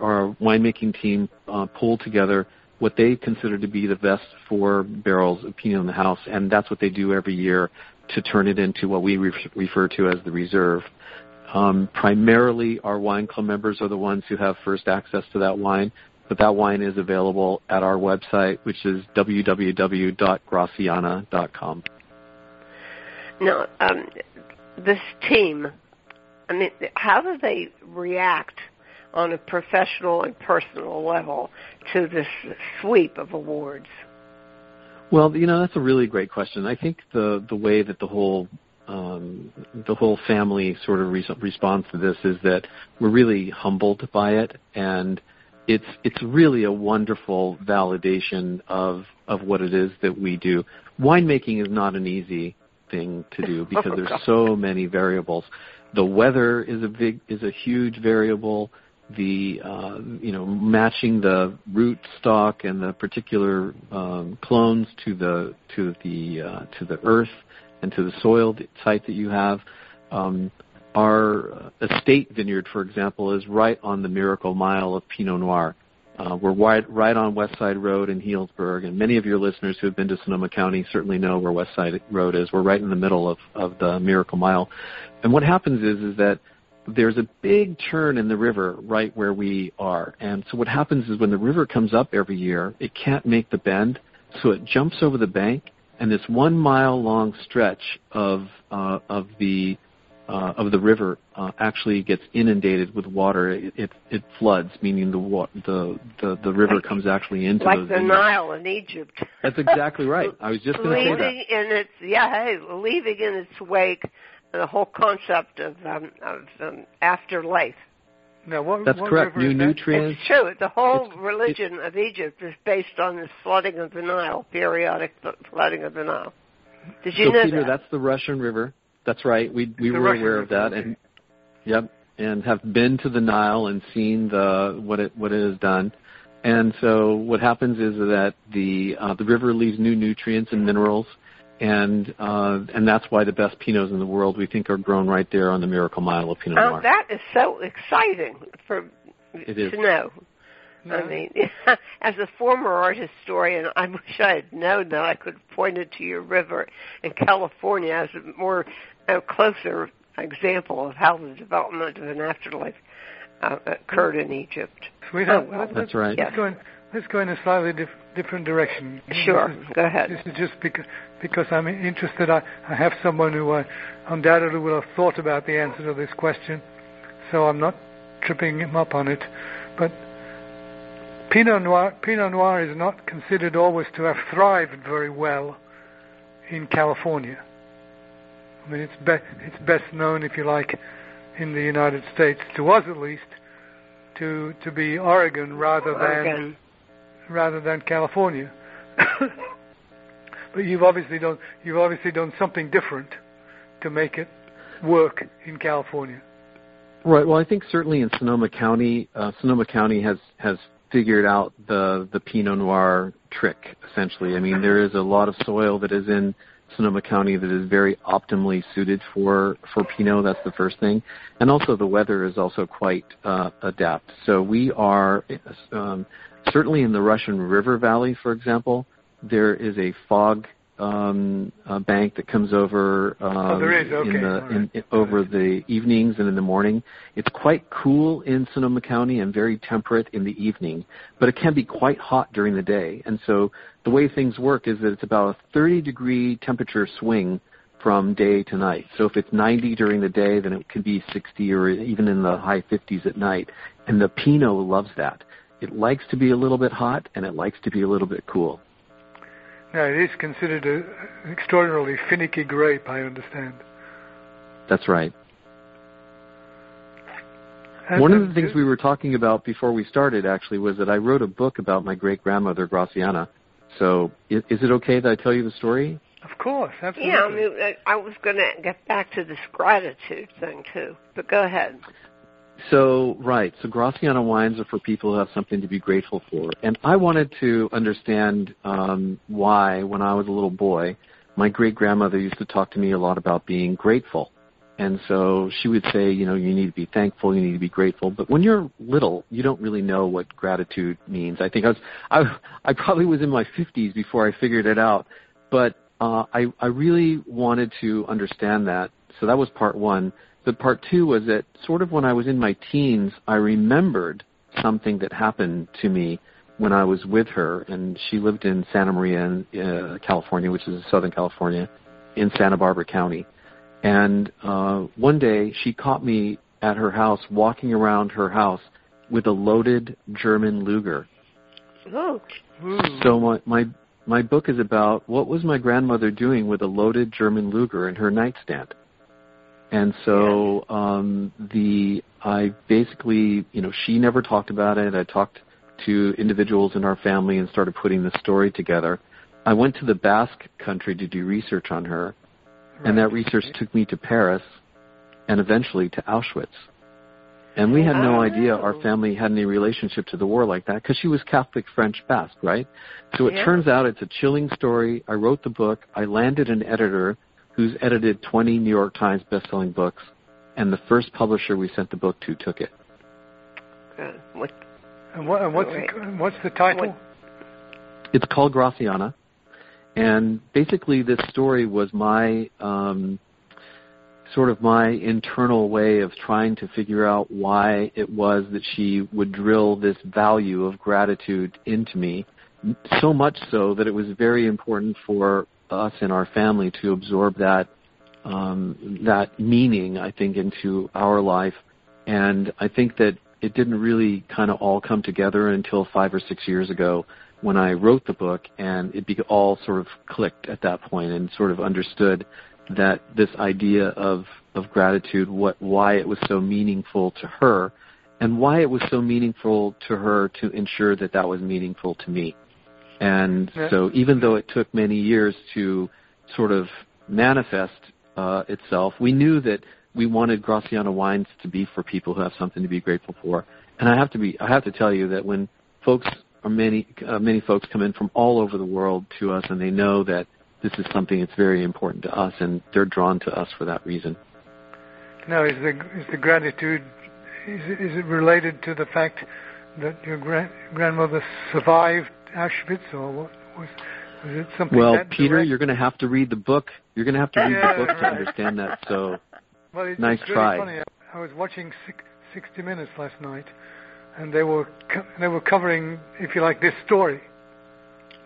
our winemaking team uh, pulled together what they consider to be the best four barrels of Pinot in the house, and that's what they do every year to turn it into what we re- refer to as the reserve. Um, primarily, our wine club members are the ones who have first access to that wine, but that wine is available at our website, which is www.graciana.com. Now, um, this team, I mean, how do they react on a professional and personal level to this sweep of awards? Well, you know that's a really great question. I think the the way that the whole um, the whole family sort of re- responds to this is that we're really humbled by it, and it's it's really a wonderful validation of of what it is that we do. Winemaking is not an easy thing to do because [laughs] there's so many variables. The weather is a big is a huge variable. The uh, you know matching the root stock and the particular um, clones to the to the uh, to the earth and to the soil site that you have. Um, our estate vineyard, for example, is right on the Miracle Mile of Pinot Noir. Uh, we're right, right on West Side Road in Healdsburg, and many of your listeners who have been to Sonoma County certainly know where West Side Road is. We're right in the middle of, of the Miracle Mile. And what happens is, is that there's a big turn in the river right where we are. And so what happens is when the river comes up every year, it can't make the bend. So it jumps over the bank, and this one mile long stretch of uh, of the uh, of the river uh, actually gets inundated with water. It, it, it floods, meaning the, wa- the the the river comes actually into like those the vineyards. Nile in Egypt. That's exactly right. I was just going to say that. [laughs] leaving in its yeah, hey, leaving in its wake the whole concept of um, of um, afterlife. Now, what, That's what correct. New that? nutrients. It's true. The whole It's- religion of Egypt is based on the flooding of the Nile, periodic flooding of the Nile. Did you so know Peter, that? that's the Russian River. That's right. We we The were Russian aware of that, and yep, and have been to the Nile and seen the what it what it has done. And so what happens is that the uh, the river leaves new nutrients and minerals, and uh, and that's why the best pinots in the world we think are grown right there on the Miracle Mile of Pinot Oh, Noir. that is so exciting for It is. to know. No. I mean, [laughs] as a former art historian, I wish I had known that I could have pointed to your river in California as a more uh, closer example of how the development of an afterlife uh, occurred in Egypt. Sweetheart, Oh, well, That's right. Yes. let's go in, let's go in a slightly dif- different direction. Sure, is, go ahead. This is just because, because I'm interested. I, I have someone who uh, undoubtedly will have thought about the answer to this question, so I'm not tripping him up on it. But Pinot Noir, Pinot Noir is not considered always to have thrived very well in California. I mean, it's, be- it's best known, if you like, in the United States, to us at least, to to be Oregon rather than Oregon. Rather than California. [coughs] but you've obviously done you've obviously done something different to make it work in California. Right. Well, I think certainly in Sonoma County, uh, Sonoma County has has figured out the the Pinot Noir trick. Essentially, I mean, there is a lot of soil that is in Sonoma County that is very optimally suited for for Pinot. That's the first thing, and also the weather is also quite uh, adept. So we are um, certainly in the Russian River Valley, for example. There is a fog um, uh, bank that comes over um, Oh, there is? Okay. in the in, in, over the evenings and in the morning. It's quite cool in Sonoma County and very temperate in the evening, but it can be quite hot during the day. And so the way things work is that it's about a 30 degree temperature swing from day to night. So if it's 90 during the day, then it can be 60 or even in the high 50s at night. And the Pinot loves that. It likes to be a little bit hot and it likes to be a little bit cool. Now it is considered a, an extraordinarily finicky grape, I understand. That's right. And- One of the things we were talking about before we started actually was that I wrote a book about my great grandmother Graciana. So is, is it okay that I tell you the story? Of course, absolutely. Yeah, I mean, I- I was going to get back to this gratitude thing too, but go ahead. So right, so Graciana wines are for people who have something to be grateful for, and I wanted to understand um, why, when I was a little boy, my great grandmother used to talk to me a lot about being grateful, and so she would say, you know, you need to be thankful, you need to be grateful. But when you're little, you don't really know what gratitude means. I think I was, I, I probably was in my 50s before I figured it out, but uh, I, I really wanted to understand that. So that was part one. But part two was that sort of when I was in my teens, I remembered something that happened to me when I was with her, and she lived in Santa Maria, in, uh, California, which is Southern California, in Santa Barbara County. And uh, one day she caught me at her house, walking around her house with a loaded German Luger. Oh. So my my my book is about what was my grandmother doing with a loaded German Luger in her nightstand. And so um the I basically, you know, she never talked about it. I talked to individuals in our family and started putting the story together. I went to the Basque country to do research on her, and that research took me to Paris and eventually to Auschwitz. And we had no Oh. idea our family had any relationship to the war like that because she was Catholic French Basque, right? So it Yeah. turns out it's a chilling story. I wrote the book. I landed an editor who's edited 20 New York Times best-selling books, and the first publisher we sent the book to took it. good. What, And, what, and what's, Great. the, what's the title? What- It's called Graciana, and basically this story was my um, sort of my internal way of trying to figure out why it was that she would drill this value of gratitude into me so much so that it was very important for us and our family to absorb that um, that meaning, I think, into our life. And I think that it didn't really kind of all come together until five or six years ago when I wrote the book, and it be- all sort of clicked at that point and sort of understood that this idea of of gratitude, what why it was so meaningful to her, and why it was so meaningful to her to ensure that that was meaningful to me. And Yeah. so, even though it took many years to sort of manifest uh, itself, we knew that we wanted Graciana wines to be for people who have something to be grateful for. And I have to be, I have to tell you that when folks or many uh, many folks come in from all over the world to us, and they know that this is something that's very important to us, and they're drawn to us for that reason. Now, is the is the gratitude is it, is it related to the fact that your gra- grandmother survived Auschwitz, or what was was it something? Well, Peter, direct? you're going to have to read the book. You're going to have to read Yeah, the book to understand that. So, [laughs] Well, it's, Nice it's really try. funny. I, I was watching Six- 60 Minutes last night, and they were co- they were covering, if you like, this story.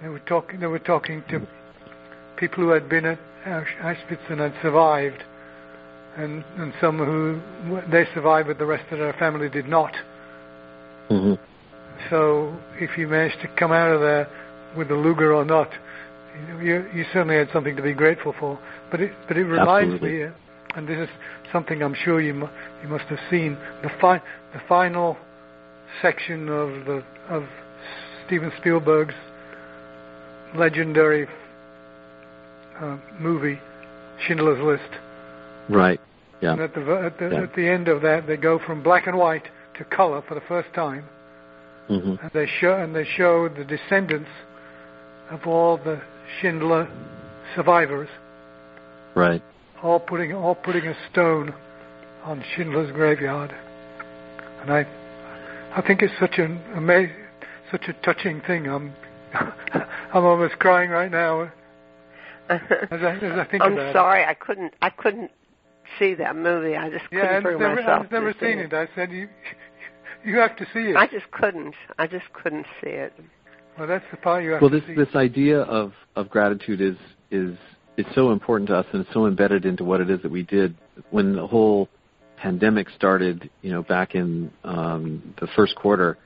They were talking. They were talking to people who had been at Ausch- Auschwitz and had survived, and and some who they survived, but the rest of their family did not. mhm. So if you managed to come out of there with the Luger or not, you, you, certainly had something to be grateful for. But it, but it reminds Absolutely. me, and this is something I'm sure you mu- you must have seen the fi- the final section of the of Steven Spielberg's legendary uh, movie Schindler's List. right, yeah, And at the at the, Yeah. at the end of that, they go from black and white to color for the first time hmm and they show and they show the descendants of all the Schindler survivors, right. all putting all putting a stone on Schindler's graveyard, and I I think it's such an amazing, such a touching thing. I'm [laughs] I'm almost crying right now [laughs] as I as I think I'm about sorry, I couldn't. I couldn't see that movie. I just it. couldn't Yeah, I've bring never, myself I've never to see seen it. I said you you have to see it. I just couldn't. I just couldn't see it. well, that's the part you have Well, to this see. this idea of of gratitude is is is so important to us, and it's so embedded into what it is that we did when the whole pandemic started. You know, back in um, the first quarter,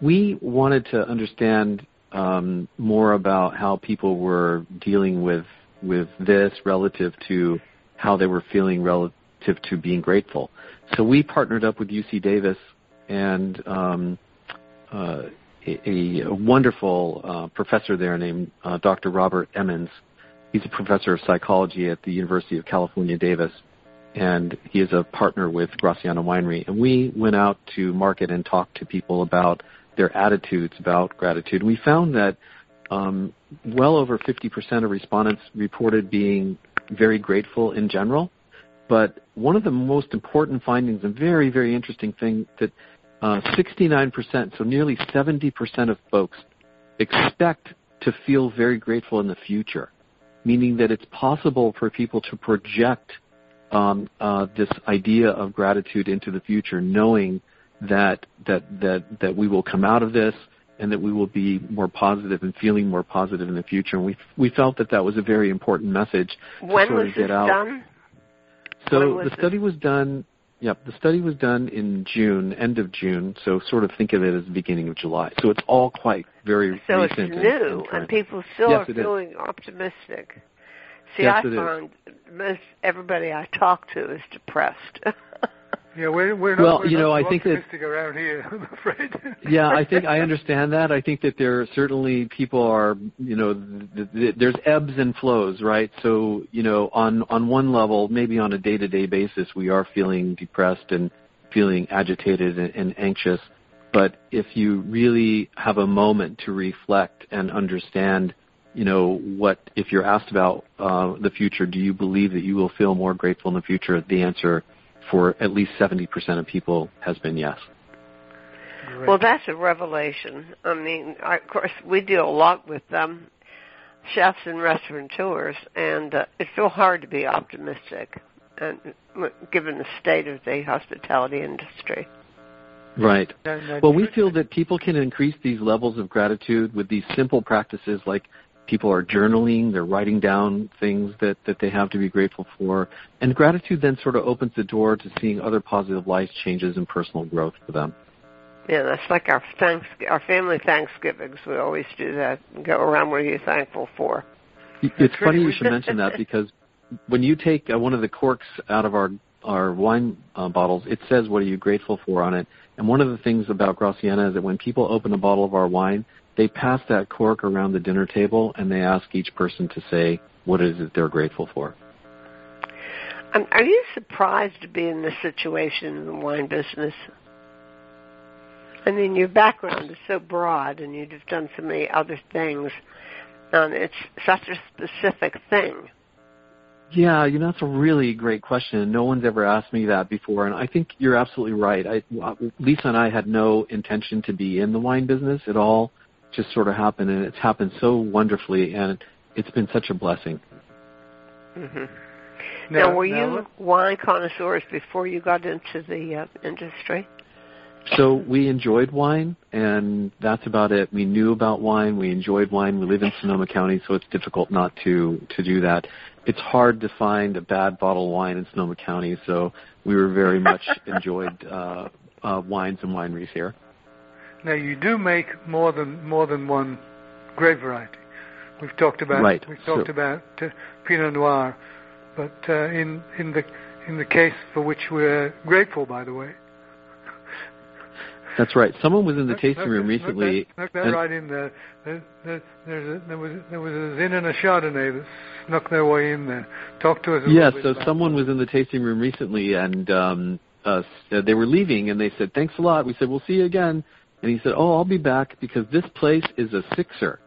we wanted to understand um, more about how people were dealing with with this relative to how they were feeling relative to being grateful. So we partnered up with UC Davis and um, uh, a, a wonderful uh, professor there named uh, Dr. Robert Emmons. He's a professor of psychology at the University of California, Davis, and he is a partner with Graciana Winery. And we went out to market and talk to people about their attitudes about gratitude. We found that um, well over 50% of respondents reported being very grateful in general. But one of the most important findings and very, very interesting thing that uh, 69%, so nearly 70% of folks expect to feel very grateful in the future, meaning that it's possible for people to project um, uh, this idea of gratitude into the future, knowing that that that that we will come out of this and that we will be more positive and feeling more positive in the future. And we we felt that that was a very important message to When sort was of get out. done? So the study was done. Yep, the study was done in June, end of June. So sort of think of it as the beginning of July. So it's all quite very recent. So it's new, and and, people still Yes, are it is. feeling optimistic. See, Yes, I find most everybody I talk to is depressed. [laughs] yeah, we're we're not, Well, we're you know, I think that- around here. [laughs] I'm afraid. yeah, I think I [laughs] understand that. I think that there are certainly people are, you know, th- th- there's ebbs and flows, right? So, you know, on on one level, maybe on a day-to-day basis, we are feeling depressed and feeling agitated and, and anxious. But if you really have a moment to reflect and understand, you know, what if you're asked about uh, the future, do you believe that you will feel more grateful in the future? The answer for at least 70% of people has been yes. Great. well, that's a revelation. I mean, I, of course, we deal a lot with um, chefs and restaurateurs, and uh, it's so hard to be optimistic, and given the state of the hospitality industry. Right. Well, we feel that people can increase these levels of gratitude with these simple practices like people are journaling, they're writing down things that, that they have to be grateful for. And gratitude then sort of opens the door to seeing other positive life changes and personal growth for them. Yeah, that's like our thanks, our family Thanksgivings. We always do that. Go around what are you thankful for. It's funny you should mention that because when you take uh, one of the corks out of our our wine uh, bottles, it says what are you grateful for on it. And one of the things about Graciana is that when people open a bottle of our wine, they pass that cork around the dinner table and they ask each person to say what is it they're grateful for. Um, are you surprised to be in this situation in the wine business? I mean, your background is so broad, and you've done so many other things. Um, it's such a specific thing. Yeah, you know that's a really great question. No one's ever asked me that before, and I think you're absolutely right. I, Lisa and I had no intention to be in the wine business at all. Just sort of happened, and it's happened so wonderfully, and it's been such a blessing. Mm-hmm. Now, now, were now, you wine connoisseurs before you got into the uh, industry? So we enjoyed wine, and that's about it. We knew about wine. We enjoyed wine. We live in Sonoma County, so it's difficult not to to do that. It's hard to find a bad bottle of wine in Sonoma County, so we were very much [laughs] enjoyed uh, uh, wines and wineries here. Now you do make more than more than one grape variety. We've talked about right. we've talked so, about uh, Pinot Noir, but uh, in in the in the case for which we're grateful, by the way, that's right. Someone was in the tasting room recently. Snuck that, that right in there. There, there, a, there, was there was a Zin and a Chardonnay that snuck their way in there. Talk to us. A yeah. So someone was in the tasting room recently, and um, uh, they were leaving, and they said, "Thanks a lot." We said, "We'll see you again." And he said, "Oh, I'll be back because this place is a sixer."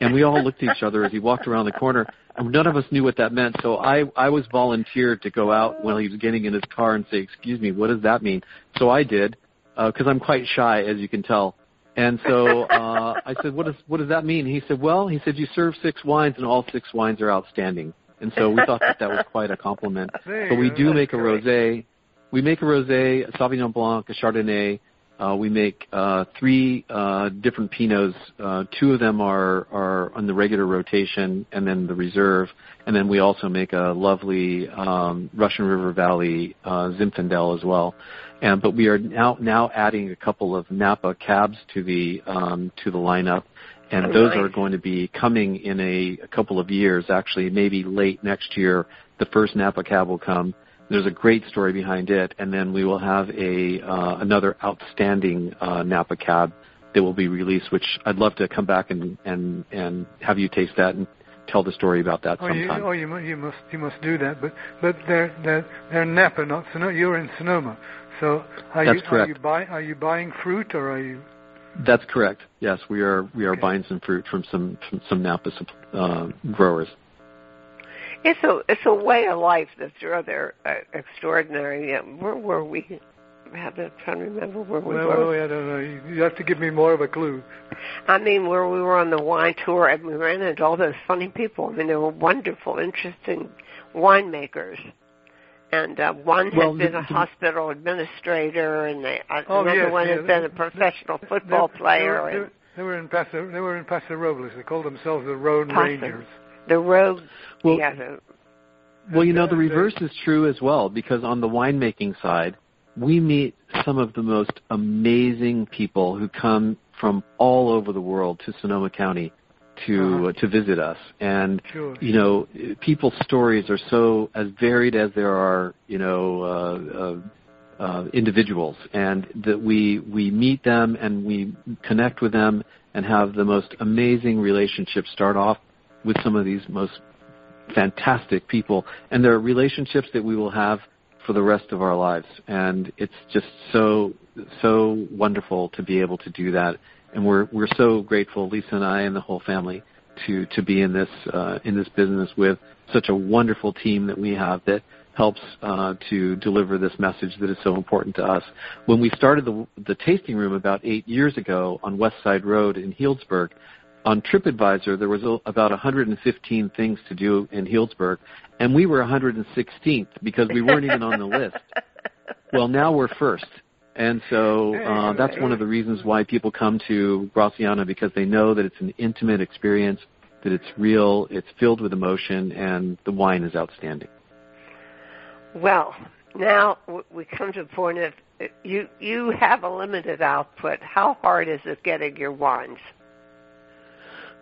And we all looked at each other as he walked around the corner, and none of us knew what that meant. So I I was volunteered to go out while he was getting in his car and say, "Excuse me, what does that mean?" So I did because uh, I'm quite shy, as you can tell. And so uh, I said, "What does what does that mean?" He said, "Well, he said you serve six wines, and all six wines are outstanding." And so we thought that that was quite a compliment. [laughs] But we do make a rosé. We make a rosé, a Sauvignon Blanc, a Chardonnay. Uh, we make uh, three uh, different Pinots. Uh, two of them are are on the regular rotation, and then the reserve. And then we also make a lovely um, Russian River Valley uh, Zinfandel as well. And but we are now now adding a couple of Napa cabs to the um, to the lineup, and oh, those nice. are going to be coming in a, a couple of years. Actually, maybe late next year, the first Napa cab will come. There's a great story behind it, and then we will have a uh, another outstanding uh, Napa cab that will be released, which I'd love to come back and and and have you taste that and tell the story about that oh, sometime. You, oh, you, you must you must do that, but but they're they're they're Napa, not Sonoma. You're in Sonoma. So are That's you correct. are you buy are you buying fruit or are you? That's correct. Yes, we are we are okay. buying some fruit from some from some Napa uh, growers. It's a it's a way of life that's rather uh, extraordinary. Yeah, where were we? I'm trying to remember where we were. Well, I don't know. You, have to give me more of a clue. I mean, where we were on the wine tour and we ran into all those funny people. I mean, they were wonderful, interesting winemakers and uh, one had well, been a hospital administrator, and they, uh, oh, another yes, one yeah, had been a professional football player. They were, they, were in Paso. They were in Paso Robles. They called themselves the Road Paso. Rangers. The Road. Well, yeah, the, well, you know, the reverse is true as well because on the winemaking side, we meet some of the most amazing people who come from all over the world to Sonoma County to uh-huh. uh, to visit us and sure. you know people's stories are so as varied as there are you know uh, uh, uh, individuals and that we we meet them and we connect with them and have the most amazing relationships start off with some of these most fantastic people and there are relationships that we will have for the rest of our lives and it's just so so wonderful to be able to do that and we're we're so grateful, Lisa and I and the whole family, to to be in this uh, in this business with such a wonderful team that we have that helps uh, to deliver this message that is so important to us. When we started the the tasting room about eight years ago on West Side Road in Healdsburg, on TripAdvisor there was about 115 things to do in Healdsburg, and we were 116th because we weren't even on the list. [laughs] Well, now we're first And so uh, that's one of the reasons why people come to Graciana because they know that it's an intimate experience, that it's real, it's filled with emotion, and the wine is outstanding. Well, now we come to the point of you you have a limited output. How hard is it getting your wines?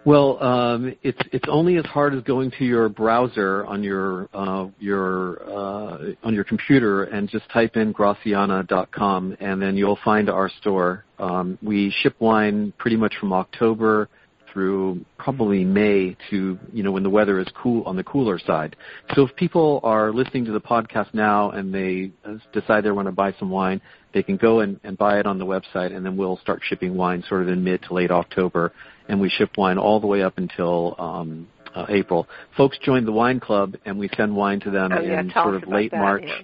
Well, um, it's it's only as hard as going to your browser on your uh, your uh, on your computer and just type in graciana.com, and then you'll find our store. Um, we ship wine pretty much from October through probably May to you know when the weather is cool on the cooler side. So if people are listening to the podcast now and they uh, decide they want to buy some wine, they can go and, and buy it on the website, and then we'll start shipping wine sort of in mid to late October, and we ship wine all the way up until um, uh, April. Folks join the wine club, and we send wine to them oh, yeah, in sort of late that, March. Yeah.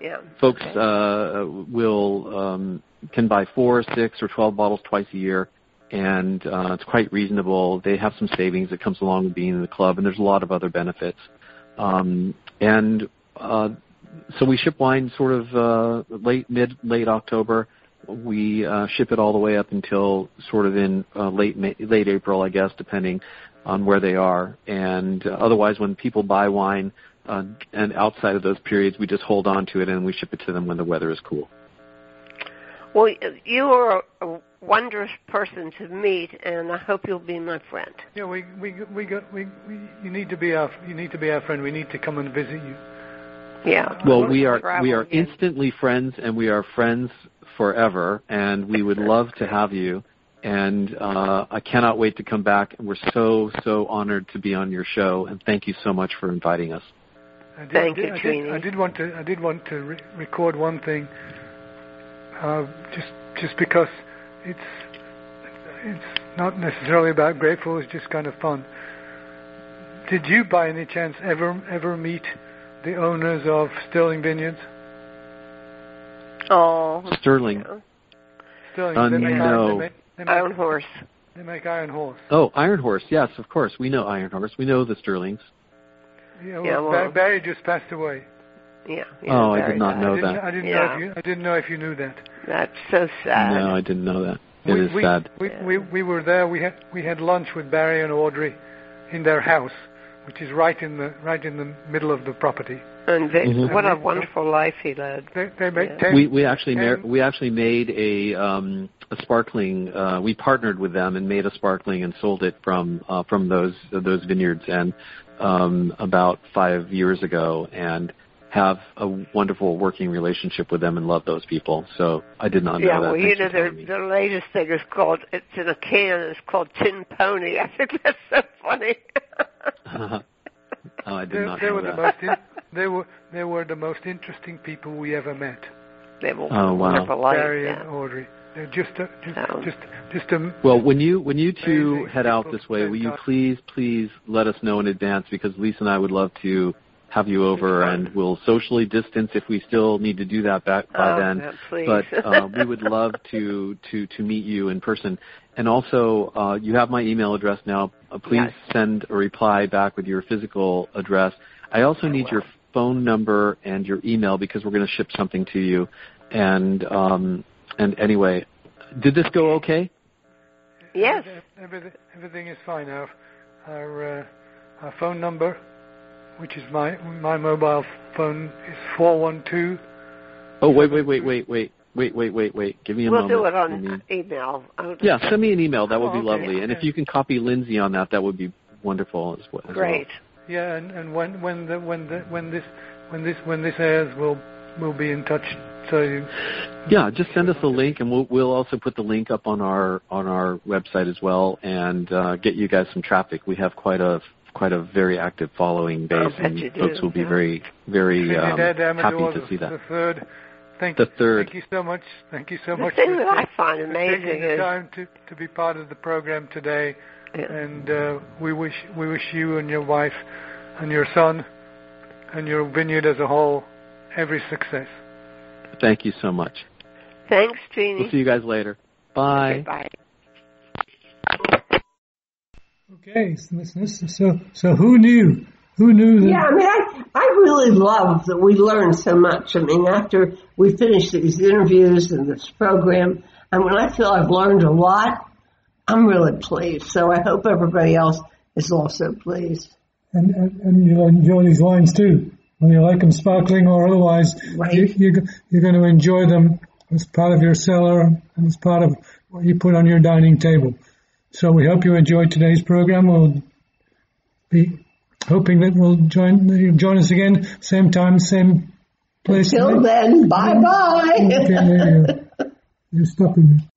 Yeah. Folks okay. uh, will um, can buy four, six, or twelve bottles twice a year and uh, it's quite reasonable. They have some savings that comes along with being in the club, and there's a lot of other benefits. Um, and uh, so we ship wine sort of uh, late, mid, late October. We uh, ship it all the way up until sort of in uh, late May, late April, I guess, depending on where they are. And uh, otherwise, when people buy wine, uh, and outside of those periods, we just hold on to it and we ship it to them when the weather is cool. Well, you are a wondrous person to meet, and I hope you'll be my friend. Yeah, we we we got we, we you need to be our you need to be our friend. We need to come and visit you. Yeah. Well, we are we are again. instantly friends, and we are friends forever, and we would love to have you. And uh, I cannot wait to come back. And we're so so honored to be on your show, and thank you so much for inviting us. I did, Thank I did, you, I did, Trini. I did want to I did want to re- record one thing. Uh, just just because it's it's not necessarily about grateful. It's just kind of fun. Did you, by any chance, ever ever meet the owners of Sterling Vineyards? Oh. Sterling. yeah. Sterling. Uh, they make no. iron, they make, they make, Iron Horse. they make iron horse. Oh, Iron Horse. Yes, of course. We know Iron Horse. We know the Sterlings. Yeah, well, Yeah, well- Barry just passed away. Yeah. yeah Oh, I did not nice. know I didn't, that. I didn't know if you I didn't know if you knew that. That's so sad. No, I didn't know that. It we, is we, sad. We, we we were there. We had we had lunch with Barry and Audrey in their house, which is right in the right in the middle of the property. And they, Mhm. what a wonderful life he led. They they make Yeah. ten. We we actually mar- we actually made a um, a sparkling. Uh, we partnered with them and made a sparkling and sold it from uh, from those those vineyards and um, about five years ago and have a wonderful working relationship with them and love those people. So I did not know yeah, that. well, you know, for their, their latest thing is called, it's in a can, it's called Tin Pony. [laughs] I think that's so funny. [laughs] oh, I did they, not they know were that. the most in, [laughs] they were they were the most interesting people we ever met. they were Oh, wow. wonderful life. Barry Yeah. and Audrey. They're just a, just Oh. just just a Well, when you when you two head out this way, will you please please let us know in advance because Lisa and I would love to have you over and we'll socially distance if we still need to do that back by Oh, then. yeah, please. But uh, we would love to to to meet you in person. And also, uh, you have my email address now. Uh, please Yes. send a reply back with your physical address. I also need will. your phone number and your email because we're going to ship something to you. And um, and anyway, did this go okay? Yes. Everything, everything is fine. Our our, uh, our phone number, which is my my mobile phone is four one two. Oh wait wait wait wait wait. Wait, wait, wait, wait. Give me a we'll moment. We'll do it on me... email. Yeah, send me an email. That would be oh, lovely. And if you can copy Lindsay on that, that would be wonderful as well. Great. Yeah, and, and when when the, when the, when this when this when this airs, we'll we'll be in touch. So you... yeah, just send us a link, and we'll we'll also put the link up on our on our website as well, and uh, get you guys some traffic. We have quite a quite a very active following base, and you do, folks will be yeah. very very um, Trinidad happy to see that. the third. Thank The third. Thank you so much. Thank you so The much. thing for, that I find amazing [laughs] taking the is, time to to be part of the program today. Yeah. and uh, we wish we wish you and your wife and your son and your vineyard as a whole every success. Thank you so much. thanks, Jeannie. We'll see you guys later. Bye. Okay, bye. Okay, so so who knew who knew that? Yeah, I mean, I, I really love that we learned so much. I mean, after we finish these interviews and this program, and when I feel I've learned a lot, I'm really pleased. So I hope everybody else is also pleased. And, and, and you'll enjoy these wines too. Whether you like them sparkling or otherwise, Right. you, you, you're going to enjoy them as part of your cellar and as part of what you put on your dining table. So we hope you enjoyed today's program. We'll be hoping that we'll join you'll join us again, same time, same place. Till then, bye bye. Okay, there you go. You're stopping me.